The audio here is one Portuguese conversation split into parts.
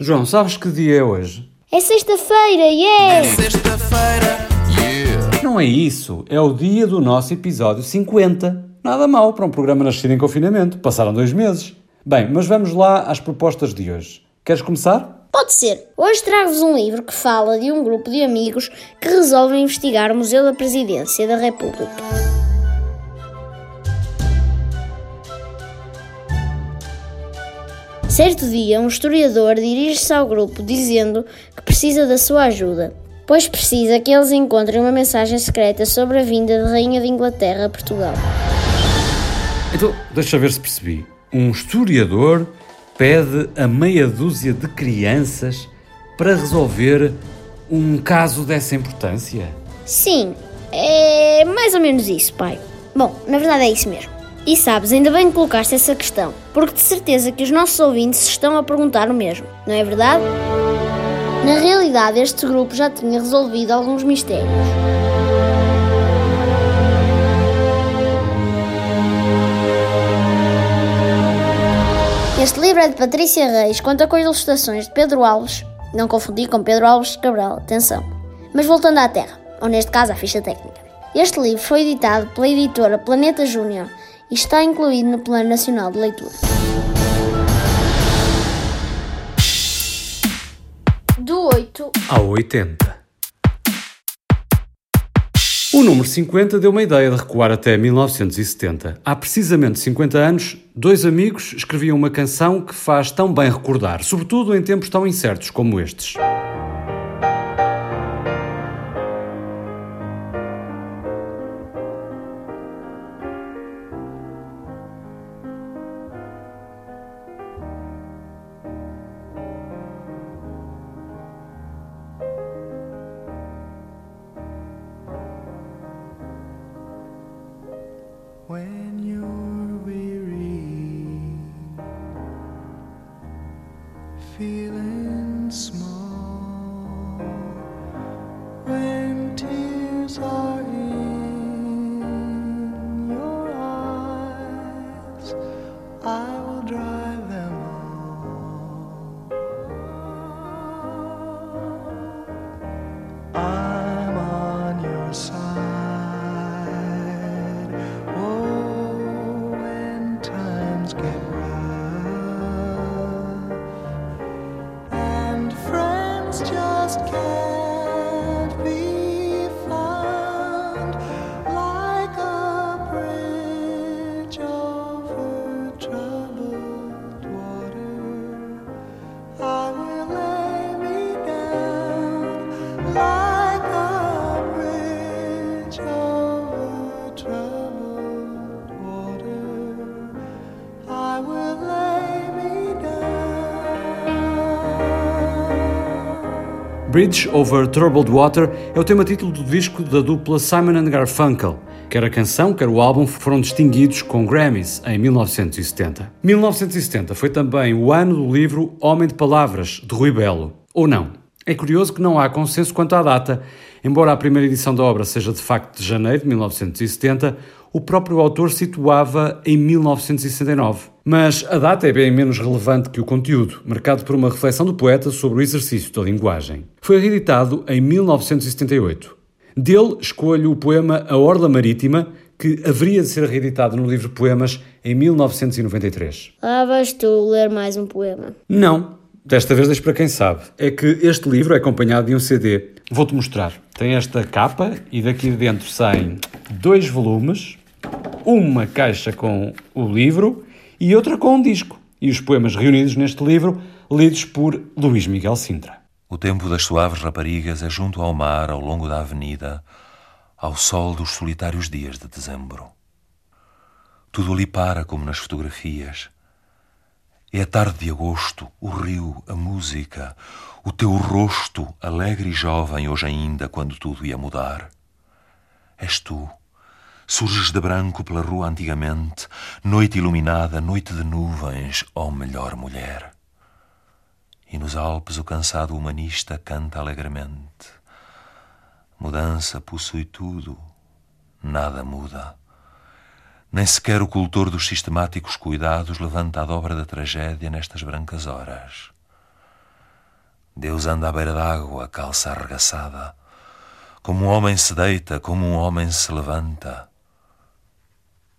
João, sabes que dia é hoje? É sexta-feira, yeah! Sexta-feira, yeah. Não é isso, é o dia do nosso episódio 50. Nada mal para um programa nascido em confinamento, passaram dois meses. Bem, mas vamos lá às propostas de hoje. Queres começar? Pode ser. Hoje trago-vos um livro que fala de um grupo de amigos que resolvem investigar o Museu da Presidência da República. Certo dia, um historiador dirige-se ao grupo dizendo que precisa da sua ajuda, pois precisa que eles encontrem uma mensagem secreta sobre a vinda da Rainha de Inglaterra a Portugal. Então, deixa ver se percebi. Um historiador pede a meia dúzia de crianças para resolver um caso dessa importância? Sim, é mais ou menos isso, pai. Bom, na verdade é isso mesmo. E sabes, ainda bem que colocaste essa questão, porque de certeza que os nossos ouvintes estão a perguntar o mesmo, não é verdade? Na realidade, este grupo já tinha resolvido alguns mistérios. Este livro é de Patrícia Reis, conta com ilustrações de Pedro Alves, não confundir com Pedro Alves Cabral, atenção. Mas voltando à Terra, ou neste caso à ficha técnica. Este livro foi editado pela editora Planeta Júnior e está incluído no Plano Nacional de Leitura. Do 8 Ao 80. O número 50 deu uma ideia de recuar até 1970. Há precisamente 50 anos, dois amigos escreviam uma canção que faz tão bem recordar, sobretudo em tempos tão incertos como estes. Feeling small, when tears are in your eyes, I will dry Bridge Over Troubled Water é o tema-título do disco da dupla Simon and Garfunkel. Quer a canção, quer o álbum foram distinguidos com Grammys em 1970. 1970 foi também o ano do livro Homem de Palavras, de Rui Belo. Ou não? É curioso que não há consenso quanto à data. Embora a primeira edição da obra seja de facto de janeiro de 1970, o próprio autor situava em 1969. Mas a data é bem menos relevante que o conteúdo, marcado por uma reflexão do poeta sobre o exercício da linguagem. Foi reeditado em 1978. Dele escolho o poema A Orla Marítima, que haveria de ser reeditado no livro Poemas em 1993. Lá vais tu ler mais um poema. Não, desta vez deixo para quem sabe. É que este livro é acompanhado de um CD. Vou-te mostrar. Tem esta capa e daqui dentro saem dois volumes, uma caixa com o livro e outra com um disco. E os poemas reunidos neste livro, lidos por Luís Miguel Sintra. O tempo das suaves raparigas é junto ao mar, ao longo da avenida, ao sol dos solitários dias de dezembro. Tudo ali para como nas fotografias. É a tarde de agosto, o rio, a música, o teu rosto, alegre e jovem hoje ainda, quando tudo ia mudar. És tu. Surges de branco pela rua antigamente, noite iluminada, noite de nuvens, ó melhor mulher. E nos Alpes o cansado humanista canta alegremente. Mudança possui tudo, nada muda. Nem sequer o cultor dos sistemáticos cuidados levanta a dobra da tragédia nestas brancas horas. Deus anda à beira d'água, calça arregaçada. Como um homem se deita, como um homem se levanta.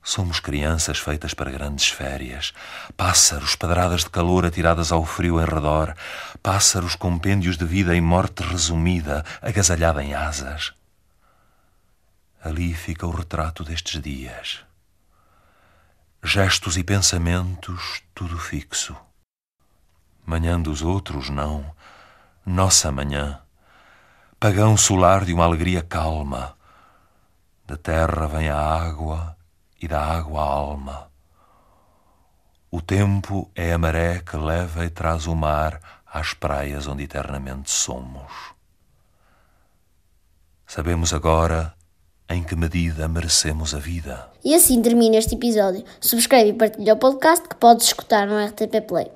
Somos crianças feitas para grandes férias, pássaros, pedradas de calor atiradas ao frio em redor, pássaros compêndios de vida e morte resumida, agasalhada em asas. Ali fica o retrato destes dias. Gestos e pensamentos, tudo fixo. Manhã dos outros, não. Nossa manhã. Pagão solar de uma alegria calma. Da terra vem a água e da água a alma. O tempo é a maré que leva e traz o mar às praias onde eternamente somos. Sabemos agora em que medida merecemos a vida. E assim termina este episódio. Subscreve e partilha o podcast que podes escutar no RTP Play.